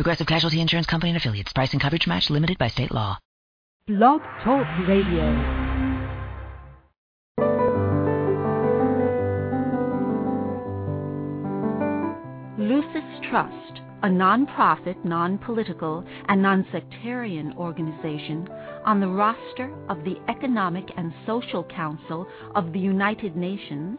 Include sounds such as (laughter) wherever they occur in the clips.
Progressive Casualty Insurance Company and affiliates. Price and coverage match limited by state law. Blog Talk Radio. Lucis Trust, a non-profit, non-political, and non-sectarian organization on the roster of the Economic and Social Council of the United Nations,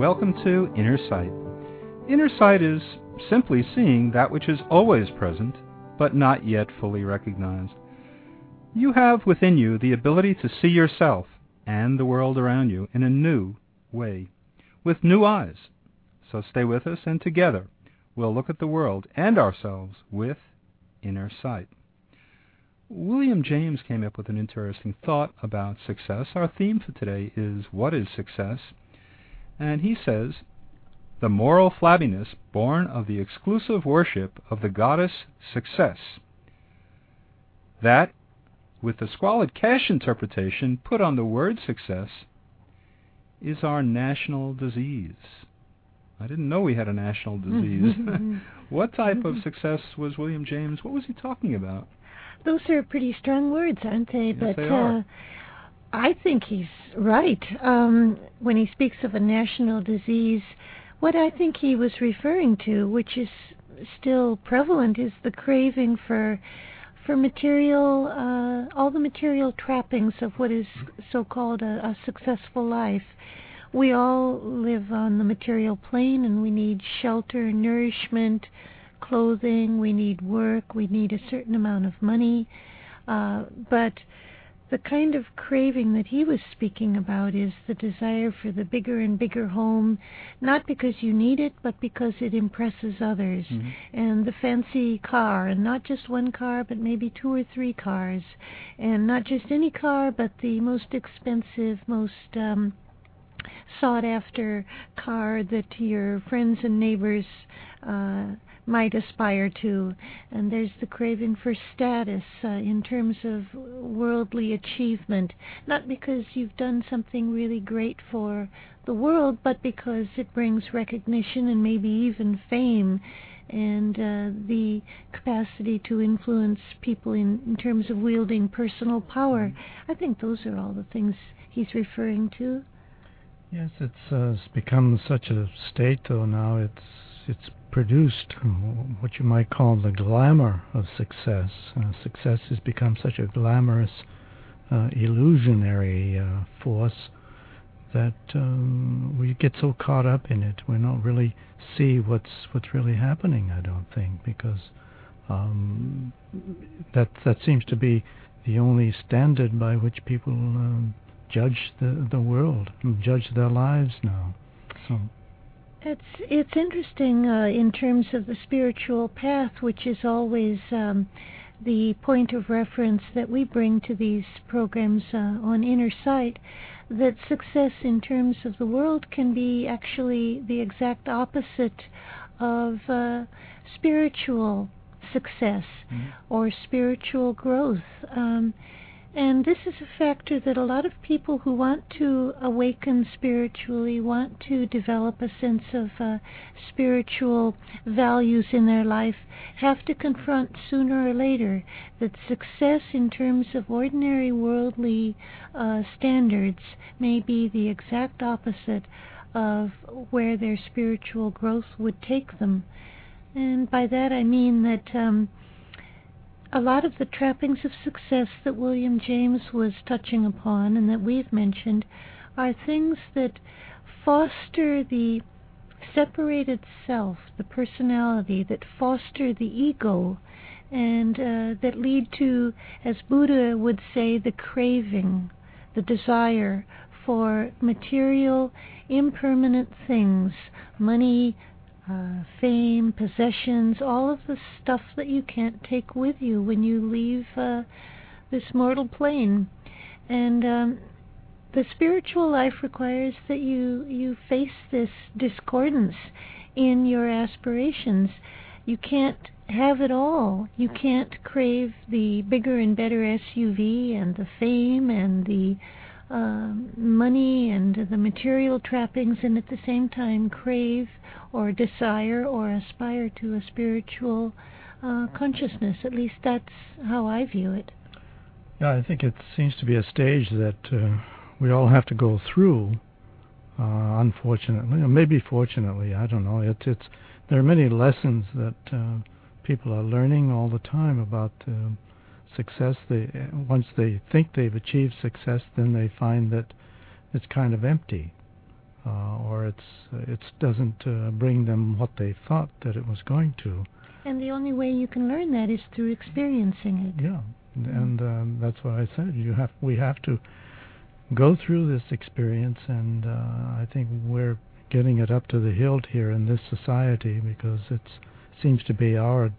Welcome to Inner Sight. Inner sight is simply seeing that which is always present, but not yet fully recognized. You have within you the ability to see yourself and the world around you in a new way, with new eyes. So stay with us, and together we'll look at the world and ourselves with inner sight. William James came up with an interesting thought about success. Our theme for today is What is Success? And he says, The moral flabbiness born of the exclusive worship of the goddess Success. That, with the squalid cash interpretation put on the word success, is our national disease. I didn't know we had a national disease. (laughs) (laughs) what type of success was William James? What was he talking about? Those are pretty strong words, aren't they? Yes, but they uh, are. I think he's right um, when he speaks of a national disease. What I think he was referring to, which is still prevalent, is the craving for for material, uh, all the material trappings of what is so-called a, a successful life. We all live on the material plane, and we need shelter, nourishment, clothing. We need work. We need a certain amount of money. Uh, but the kind of craving that he was speaking about is the desire for the bigger and bigger home, not because you need it, but because it impresses others. Mhm. And the fancy car, and not just one car, but maybe two or three cars. And not just any car, but the most expensive, most um, sought after car that your friends and neighbors uh, might aspire to. And there's the craving for status uh, in terms of worldly achievement, not because you've done something really great for the world, but because it brings recognition and maybe even fame. And uh, the capacity to influence people in, in terms of wielding personal power. I think those are all the things he's referring to. Yes, it's, uh, it's become such a state, though. Now it's it's produced what you might call the glamour of success. Uh, success has become such a glamorous, uh, illusionary uh, force that um, we get so caught up in it, we don't really see what's what's really happening. I don't think because um, that that seems to be the only standard by which people um, judge the the world, judge their lives now. So. It's it's interesting uh, in terms of the spiritual path, which is always um, the point of reference that we bring to these programs uh, on inner sight. That success in terms of the world can be actually the exact opposite of uh, spiritual success or spiritual growth. Um, and this is a factor that a lot of people who want to awaken spiritually, want to develop a sense of uh, spiritual values in their life, have to confront sooner or later. That success in terms of ordinary worldly uh, standards may be the exact opposite of where their spiritual growth would take them. And by that I mean that. Um, a lot of the trappings of success that William James was touching upon and that we've mentioned are things that foster the separated self, the personality, that foster the ego, and uh, that lead to, as Buddha would say, the craving, the desire for material, impermanent things, money, uh, fame, possessions, all of the stuff that you can't take with you when you leave uh, this mortal plane. And um, the spiritual life requires that you you face this discordance in your aspirations. You can't have it all. You can't crave the bigger and better SUV and the fame and the uh, money and the material trappings, and at the same time crave or desire or aspire to a spiritual uh, consciousness. At least that's how I view it. Yeah, I think it seems to be a stage that uh, we all have to go through. Uh, unfortunately, or maybe fortunately, I don't know. It's it's there are many lessons that uh, people are learning all the time about success. They once they think they've achieved success, then they find that it's kind of empty, uh, or it's it doesn't uh, bring them what they thought that it was going to. And the only way you can learn that is through experiencing it. Yeah, and um, that's what I said. You have we have to go through this experience, and uh, I think we're getting it up to the hilt here in this society because it seems to be our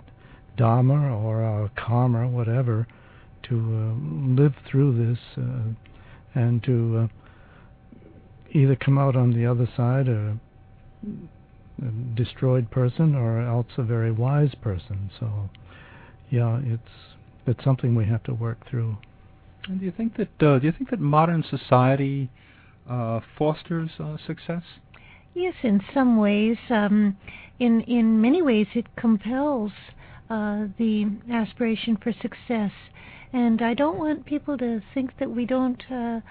dharma or our karma, whatever, to uh, live through this uh, and to uh, either come out on the other side a, a destroyed person or else a very wise person. So, yeah, it's it's something we have to work through. And do you think that uh, do you think that modern society uh, fosters uh, success? Yes, in some ways. Um, in in many ways, it compels uh, the aspiration for success. And I don't want people to think that we don't uh,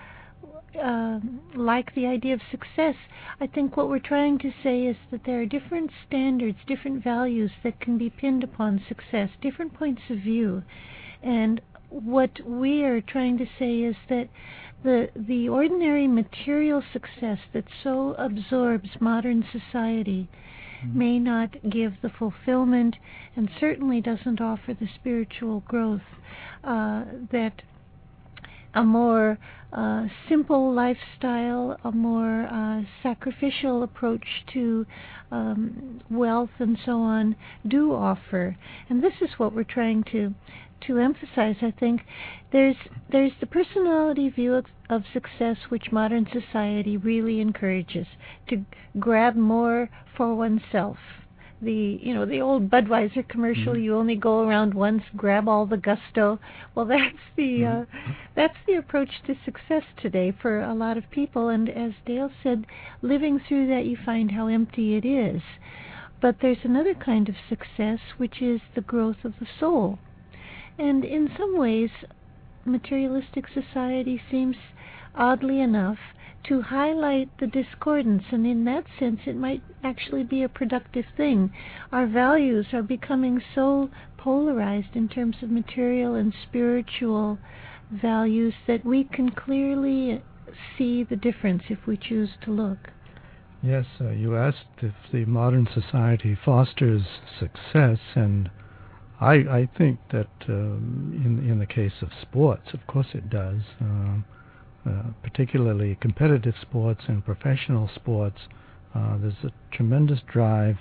uh, like the idea of success. I think what we're trying to say is that there are different standards, different values that can be pinned upon success, different points of view. And what we are trying to say is that the the ordinary material success that so absorbs modern society. May not give the fulfillment and certainly doesn't offer the spiritual growth uh, that a more uh, simple lifestyle, a more uh, sacrificial approach to um, wealth and so on do offer. And this is what we're trying to to emphasize, I think, there's there's the personality view of, of success which modern society really encourages to grab more for oneself. The you know the old Budweiser commercial, mm-hmm. you only go around once, grab all the gusto. Well, that's the uh, mm-hmm. that's the approach to success today for a lot of people. And as Dale said, living through that, you find how empty it is. But there's another kind of success, which is the growth of the soul and in some ways, materialistic society seems, oddly enough, to highlight the discordance, and in that sense, it might actually be a productive thing. Our values are becoming so polarized in terms of material and spiritual values that we can clearly see the difference if we choose to look. Yes, uh, you asked if the modern society fosters success, and I, I think that um, in in the case of sports, of course it does. Um, uh, particularly competitive sports and professional sports, uh, there's a tremendous drive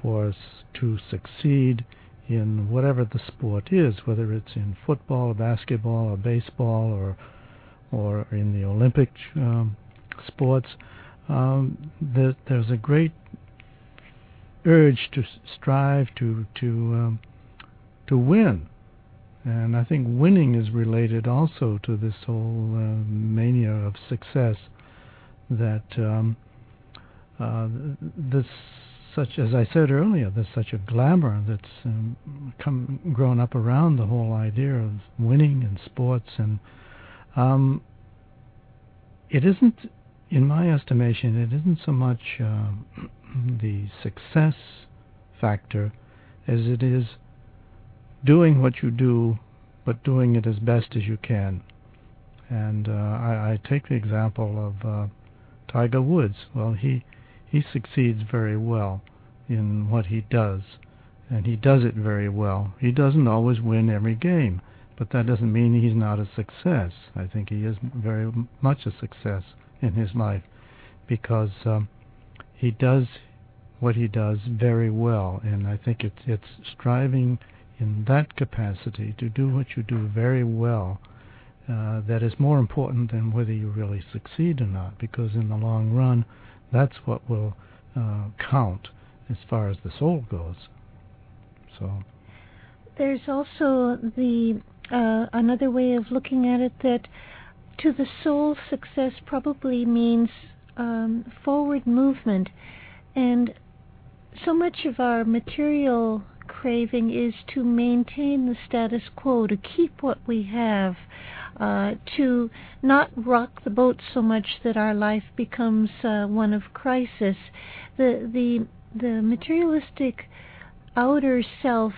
for us to succeed in whatever the sport is, whether it's in football, or basketball, or baseball, or or in the Olympic um, sports. Um, there, there's a great urge to strive to to um, to win. And I think winning is related also to this whole uh, mania of success that um, uh, this such as I said earlier, there's such a glamour that's um, come grown up around the whole idea of winning in sports, and um, it isn't, in my estimation, it isn't so much uh, (clears throat) the success factor as it is doing what you do, but doing it as best as you can. And uh, I, I take the example of uh, Tiger Woods. Well, he he succeeds very well in what he does, and he does it very well. He doesn't always win every game, but that doesn't mean he's not a success. I think he is very much a success in his life because um, he does what he does very well, and I think it's it's striving in that capacity to do what you do very well uh, that is more important than whether you really succeed or not, because in the long run, that's what will uh, count as far as the soul goes. So there's also the uh, another way of looking at it that to the soul, success probably means um, forward movement, and so much of our material craving is to maintain the status quo, to keep what we have, uh, to not rock the boat so much that our life becomes uh, one of crisis. The the the materialistic outer self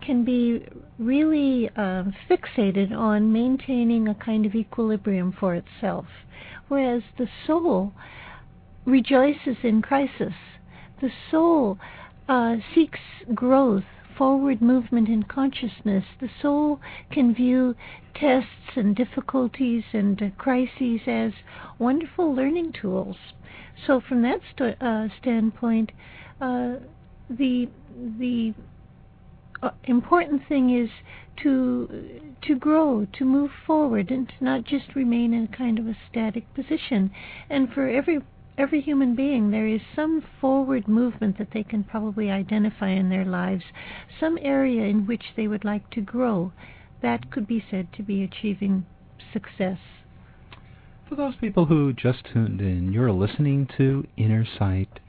can be really uh, fixated on maintaining a kind of equilibrium for itself, whereas the soul rejoices in crisis. The soul uh, seeks growth, forward movement in consciousness. The soul can view tests and difficulties and uh, crises as wonderful learning tools. So, from that uh, standpoint, uh, the the uh, important thing is to to grow, to move forward, and to not just remain in a kind of a static position. And for every every human being, there is some forward movement that they can probably identify in their lives, some area in which they would like to grow. That could be said to be achieving success. For those people who just tuned in, you're listening to Inner Sight.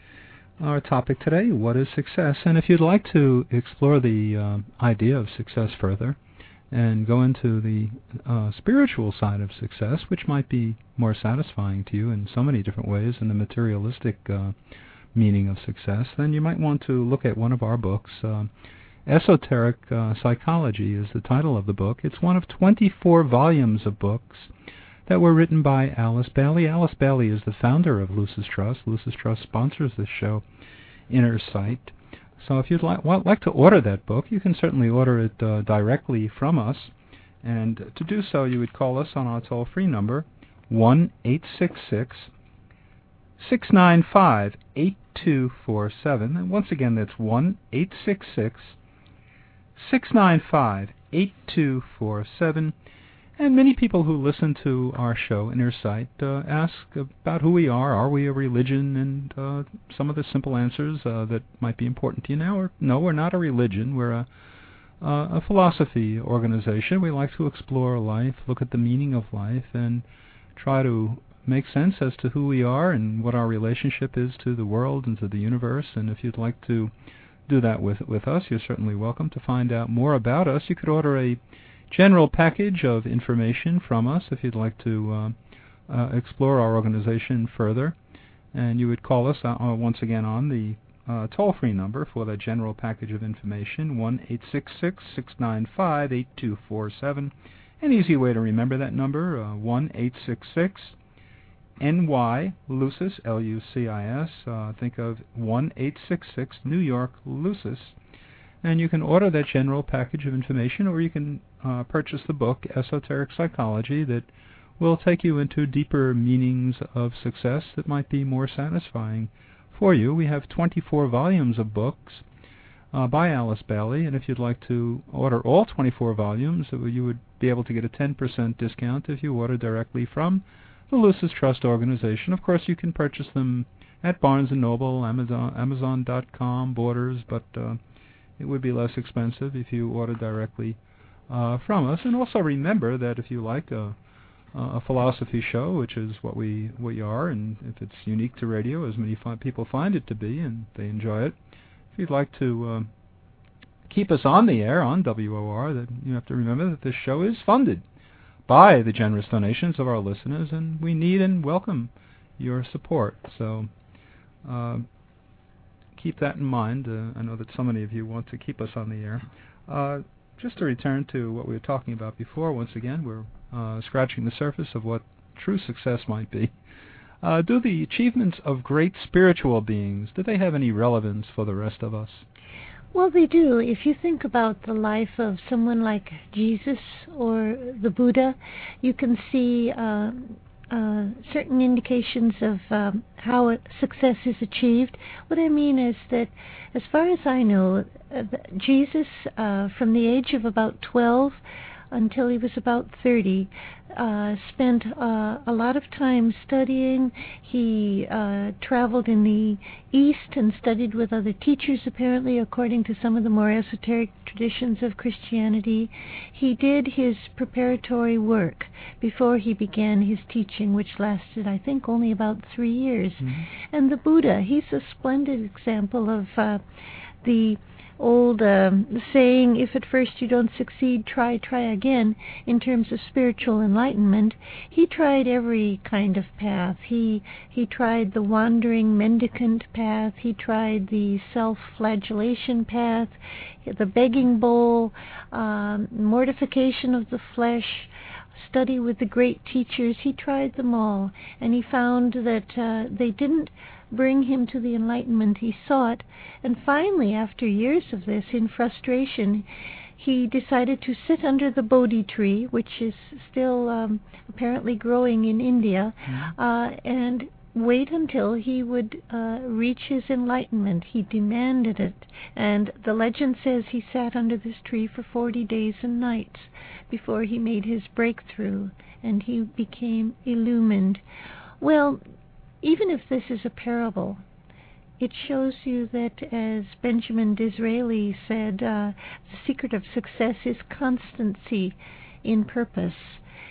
Our topic today, what is success? And if you'd like to explore the uh, idea of success further, and go into the uh, spiritual side of success, which might be more satisfying to you in so many different ways than the materialistic uh, meaning of success, then you might want to look at one of our books. Uh, Esoteric uh, Psychology is the title of the book. It's one of 24 volumes of books that were written by Alice Bailey. Alice Bailey is the founder of Lucis Trust. Lucis Trust sponsors this show, Inner Sight. So if you'd like, like to order that book, you can certainly order it uh, directly from us. And to do so, you would call us on our toll free number, 1 866 695 8247. And once again, that's 1 866 695 8247. And many people who listen to our show, Inner Sight, uh, ask about who we are. Are we a religion? And uh, some of the simple answers uh, that might be important to you now are no, we're not a religion. We're a, a philosophy organization. We like to explore life, look at the meaning of life, and try to make sense as to who we are and what our relationship is to the world and to the universe. And if you'd like to do that with with us, you're certainly welcome. To find out more about us, you could order a general package of information from us if you'd like to uh, uh, explore our organization further. And you would call us uh, uh once again on the uh, toll free number for that general package of information 1 866 695 8247. An easy way to remember that number uh, 1 866 NY Lucis, L U C I S. think of 1 866 New York Lucis and you can order that general package of information, or you can uh, purchase the book, Esoteric Psychology, that will take you into deeper meanings of success that might be more satisfying for you. We have 24 volumes of books uh, by Alice Bailey, and if you'd like to order all 24 volumes, you would be able to get a 10% discount if you order directly from the Lucis Trust organization. Of course, you can purchase them at Barnes & Noble, Amazon, Amazon.com, Borders, but uh, it would be less expensive if you order directly from us. And also remember that if you like a, a philosophy show, which is what we we are, and if it's unique to radio, as many fi- people find it to be, and they enjoy it, if you'd like to uh, keep us on the air on WOR, then you have to remember that this show is funded by the generous donations of our listeners, and we need and welcome your support. So. Uh, keep that in mind. Uh, I know that so many of you want to keep us on the air. Just to return to what we were talking about before, once again, we're uh, scratching the surface of what true success might be. Uh, do the achievements of great spiritual beings do they have any relevance for the rest of us? Well, they do. If you think about the life of someone like Jesus or the Buddha, you can see uh, certain indications of um, how success is achieved. What I mean is that, as far as I know, uh, Jesus, uh, from the age of about 12 until he was about 30, uh, spent uh, a lot of time studying. He uh, traveled in the East and studied with other teachers, apparently, according to some of the more esoteric traditions of Christianity. He did his preparatory work before he began his teaching, which lasted, I think, only about three years. Mm-hmm. And the Buddha, he's a splendid example of uh, the old uh, saying, if at first you don't succeed, try, try again, in terms of spiritual enlightenment, he tried every kind of path. He, he tried the wandering mendicant path, he tried the self flagellation path, the begging bowl, um, mortification of the flesh study with the great teachers, he tried them all, and he found that uh, they didn't bring him to the enlightenment he sought. And finally, after years of this, in frustration, he decided to sit under the Bodhi tree, which is still um, apparently growing in India, mm-hmm. uh, and wait until he would uh, reach his enlightenment. He demanded it. And the legend says he sat under this tree for 40 days and nights before he made his breakthrough and he became illumined. Well, even if this is a parable, it shows you that, as Benjamin Disraeli said, uh, the secret of success is constancy in purpose.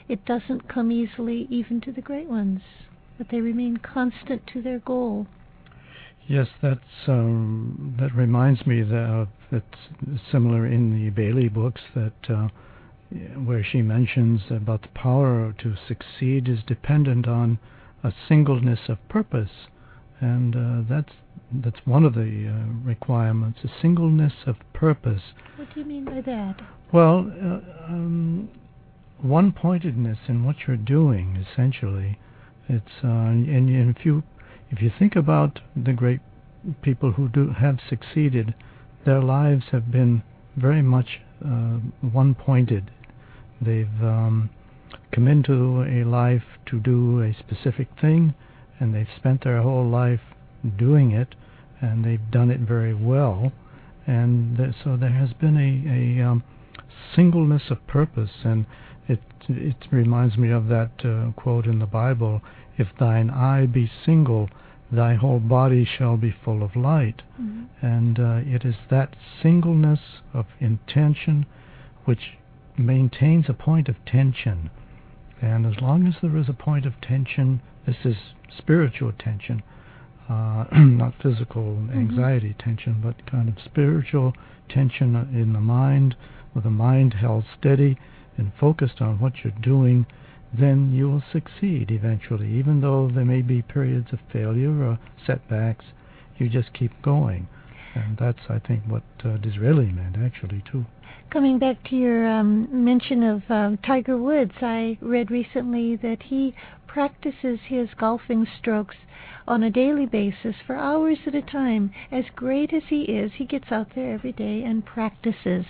It doesn't come easily even to the great ones, but they remain constant to their goal. Yes, that's um, that reminds me that it's similar in the Bailey books that uh, where she mentions about the power to succeed is dependent on a singleness of purpose, and uh, that's that's one of the uh, requirements, a singleness of purpose. What do you mean by that? Well, uh, um, one-pointedness in what you're doing, essentially. It's uh, and, and if you if you think about the great people who do have succeeded, their lives have been very much uh, one-pointed. They've um, come into a life to do a specific thing, and they've spent their whole life doing it, and they've done it very well. And th- so there has been a, a um, singleness of purpose, and it it reminds me of that uh, quote in the Bible: "If thine eye be single, thy whole body shall be full of light." Mm-hmm. And uh, it is that singleness of intention which maintains a point of tension and as long as there is a point of tension, this is spiritual tension, uh, (clears throat) not physical mm-hmm. anxiety mm-hmm. tension, but kind of spiritual tension in the mind, with the mind held steady and focused on what you're doing, then you will succeed eventually. Even though there may be periods of failure or setbacks, you just keep going. And that's, I think, what uh, Disraeli meant, actually, too. Coming back to your um, mention of um, Tiger Woods, I read recently that he practices his golfing strokes on a daily basis for hours at a time. As great as he is, he gets out there every day and practices.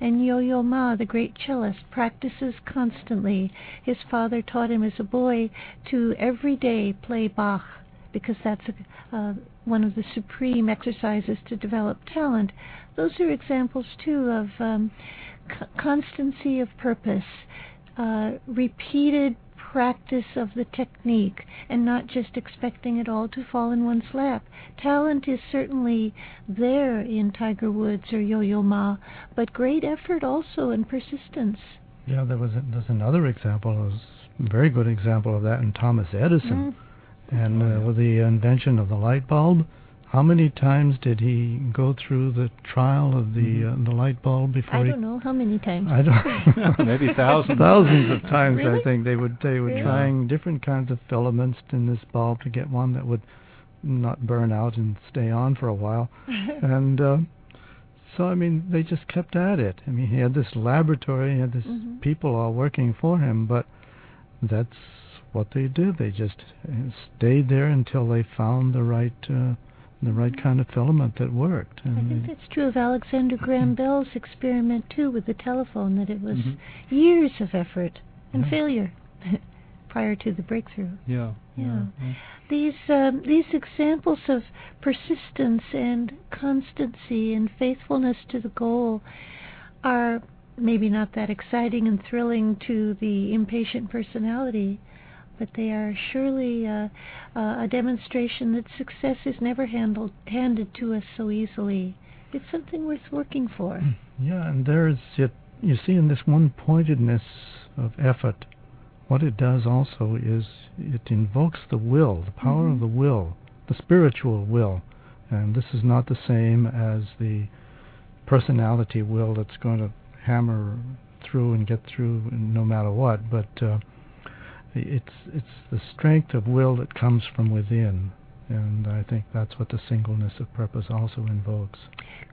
And Yo Yo Ma, the great cellist, practices constantly. His father taught him as a boy to every day play Bach because that's a, uh, one of the supreme exercises to develop talent. Those are examples too of um, c- constancy of purpose, uh, repeated practice of the technique, and not just expecting it all to fall in one's lap. Talent is certainly there in Tiger Woods or Yo-Yo Ma, but great effort also and persistence. Yeah, there was a, there's another example, a very good example of that in Thomas Edison. Mm and uh, with the invention of the light bulb, how many times did he go through the trial of the mm-hmm. uh, the light bulb before? I don't know how many times. I don't. (laughs) Maybe thousands. Thousands of times, really? I think they would they were really? trying different kinds of filaments in this bulb to get one that would not burn out and stay on for a while, (laughs) and uh, So I mean, they just kept at it. I mean, he had this laboratory, he had this Mhm. people all working for him, but that's what they did. They just stayed there until they found the right uh, the right kind of filament that worked. I think that's true of Alexander Graham Bell's experiment too with the telephone. That it was Mhm. years of effort and Yeah. failure (laughs) prior to the breakthrough. Yeah. Yeah. These um, these examples of persistence and constancy and faithfulness to the goal are maybe not that exciting and thrilling to the impatient personality, but they are surely uh, uh, a demonstration that success is never handled handed to us so easily. It's something worth working for. Yeah, and there's it. You see, in this one pointedness of effort, what it does also is it invokes the will, the power of Mhm. the will, the spiritual will, and this is not the same as the personality will that's going to hammer through and get through no matter what. But uh, it's it's the strength of will that comes from within, and I think that's what the singleness of purpose also invokes.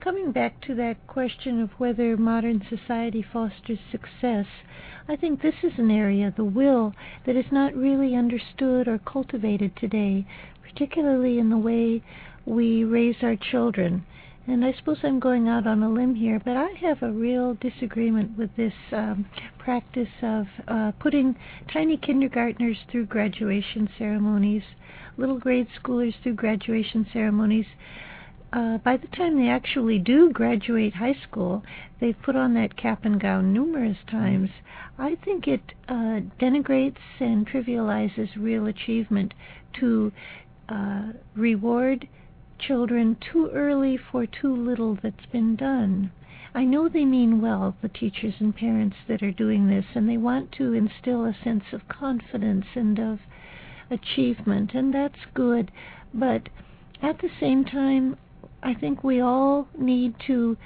Coming back to that question of whether modern society fosters success, I think this is an area, the will, that is not really understood or cultivated today, particularly in the way we raise our children. And I suppose I'm going out on a limb here, but I have a real disagreement with this um, practice of uh, putting tiny kindergartners through graduation ceremonies, little grade schoolers through graduation ceremonies uh, by the time they actually do graduate high school, they've put on that cap and gown numerous times. I think it uh, denigrates and trivializes real achievement to uh, reward children too early for too little that's been done. I know they mean well, the teachers and parents that are doing this, and they want to instill a sense of confidence and of achievement, and that's good. But at the same time, I think we all need to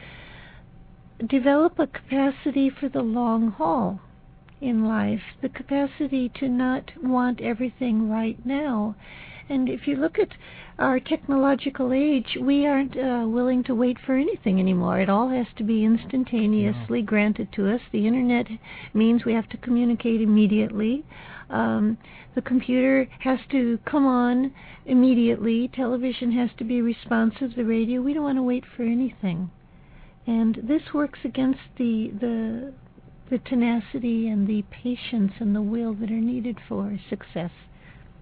develop a capacity for the long haul in life, the capacity to not want everything right now. And if you look at our technological age, we aren't uh, willing to wait for anything anymore. It all has to be instantaneously granted to us. The internet means we have to communicate immediately. Um, the computer has to come on immediately. Television has to be responsive. The radio. We don't want to wait for anything. And this works against the the the tenacity and the patience and the will that are needed for success.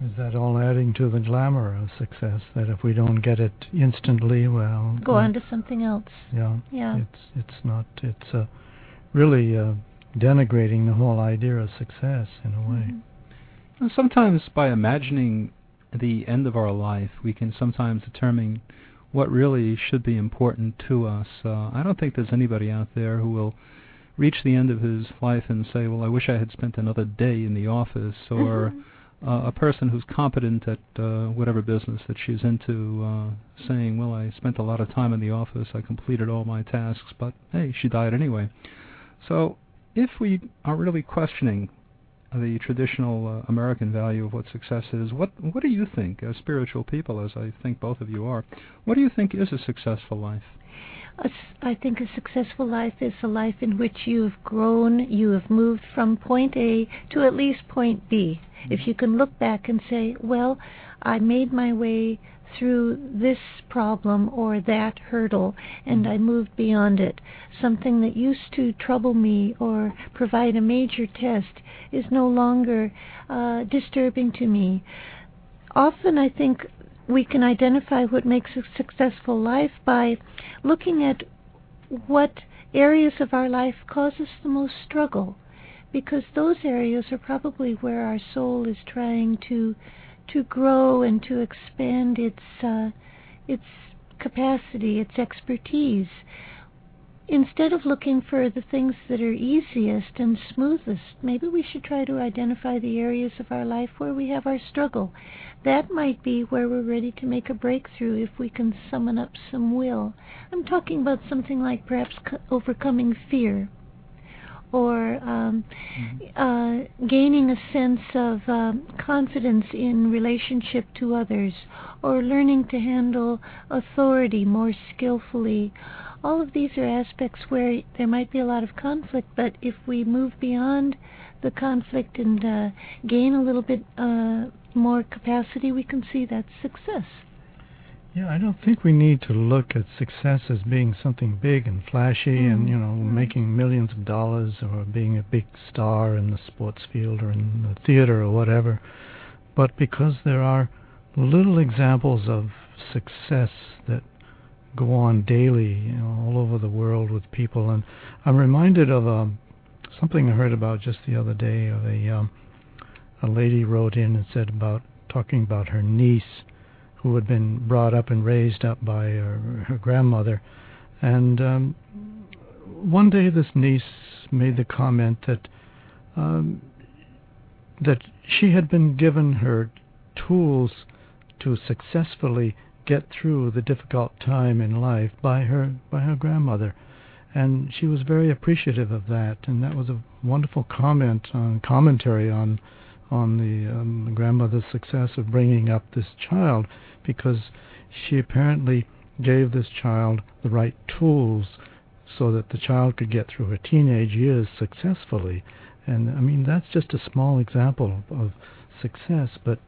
Is that all adding to the glamour of success? That if we don't get it instantly, well, Go uh, on to something else. Yeah, Yeah. It's it's not. It's uh, really uh, denigrating the whole idea of success in a way. Mhm. And sometimes by imagining the end of our life, we can sometimes determine what really should be important to us. Uh, I don't think there's anybody out there who will reach the end of his life and say, "Well, I wish I had spent another day in the office," or Mhm. Uh, a person who's competent at uh, whatever business that she's into, uh, saying, "Well, I spent a lot of time in the office. I completed all my tasks, but hey, she died anyway." So, if we are really questioning the traditional uh, American value of what success is, what what do you think, as spiritual people, as I think both of you are, what do you think is a successful life? I think a successful life is a life in which you have grown, you have moved from point A to at least point B. If you can look back and say, well, I made my way through this problem or that hurdle and I moved beyond it. Something that used to trouble me or provide a major test is no longer uh, disturbing to me. Often I think we can identify what makes a successful life by looking at what areas of our life cause us the most struggle because those areas are probably where our soul is trying to to grow and to expand its uh, its capacity, its expertise. Instead of looking for the things that are easiest and smoothest, maybe we should try to identify the areas of our life where we have our struggle. That might be where we're ready to make a breakthrough if we can summon up some will. I'm talking about something like perhaps co- overcoming fear or um, mm-hmm. uh, gaining a sense of uh, confidence in relationship to others, or learning to handle authority more skillfully. All of these are aspects where there might be a lot of conflict, but if we move beyond the conflict and uh, gain a little bit uh, more capacity, we can see that's success. Yeah, I don't think we need to look at success as being something big and flashy mm. and, you know, mm. making millions of dollars or being a big star in the sports field or in the theater or whatever. But because there are little examples of success that go on daily you know, all over the world with people. And I'm reminded of um, something I heard about just the other day of a um, a lady wrote in and said about talking about her niece who had been brought up and raised up by her, her grandmother. And um, one day this niece made the comment that um, that she had been given her tools to successfully get through the difficult time in life by her by her grandmother and she was very appreciative of that and that was a wonderful comment on commentary on on the, um, the grandmother's success of bringing up this child because she apparently gave this child the right tools so that the child could get through her teenage years successfully and I mean that's just a small example of success but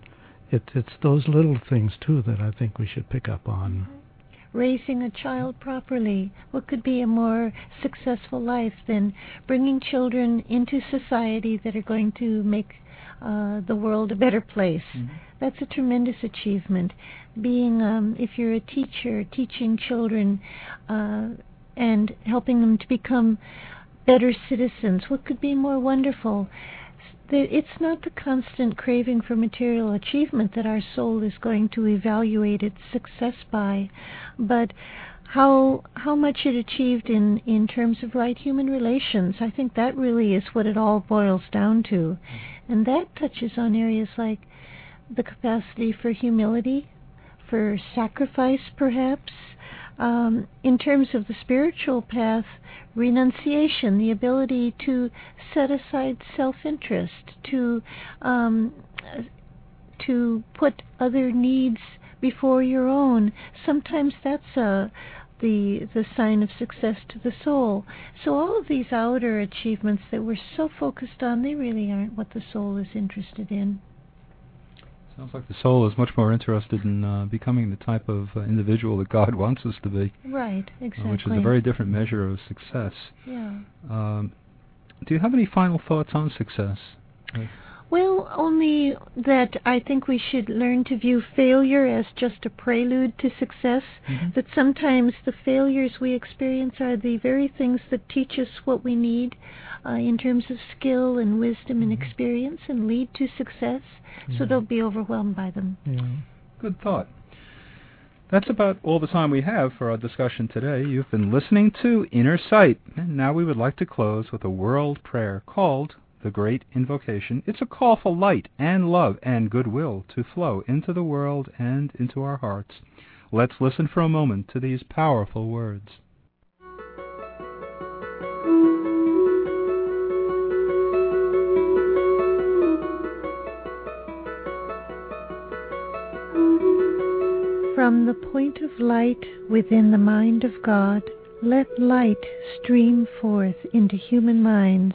it, it's those little things too that I think we should pick up on. Raising a child properly. What could be a more successful life than bringing children into society that are going to make uh, the world a better place? Mm-hmm. That's a tremendous achievement. Being, um, if you're a teacher, teaching children uh, and helping them to become better citizens, what could be more wonderful? it's not the constant craving for material achievement that our soul is going to evaluate its success by, but how how much it achieved in in terms of right human relations. I think that really is what it all boils down to, and that touches on areas like the capacity for humility, for sacrifice, perhaps. Um, in terms of the spiritual path, renunciation, the ability to set aside self-interest, to um, to put other needs before your own. Sometimes that's a the the sign of success to the soul. So all of these outer achievements that we're so focused on, they really aren't what the soul is interested in. Sounds like the soul is much more interested in uh, becoming the type of uh, individual that God (laughs) wants us to be. Right, exactly. Uh, which is a very different measure of success. Yeah. Um, do you have any final thoughts on success? Well, only that I think we should learn to view failure as just a prelude to success. Mm-hmm. That sometimes the failures we experience are the very things that teach us what we need uh, in terms of skill and wisdom and mm-hmm. experience and lead to success. Yeah. So don't be overwhelmed by them. Yeah. Good thought. That's about all the time we have for our discussion today. You've been listening to Inner Sight, and now we would like to close with a world prayer called the Great Invocation. It's a call for light and love and goodwill to flow into the world and into our hearts. Let's listen for a moment to these powerful words. From the point of light within the mind of God, let light stream forth into human minds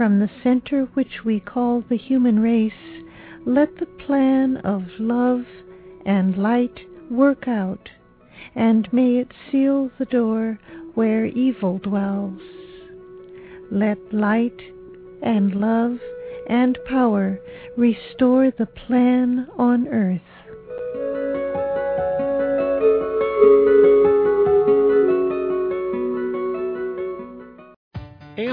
from the center which we call the human race, let the plan of love and light work out, and may it seal the door where evil dwells. Let light and love and power restore the plan on earth.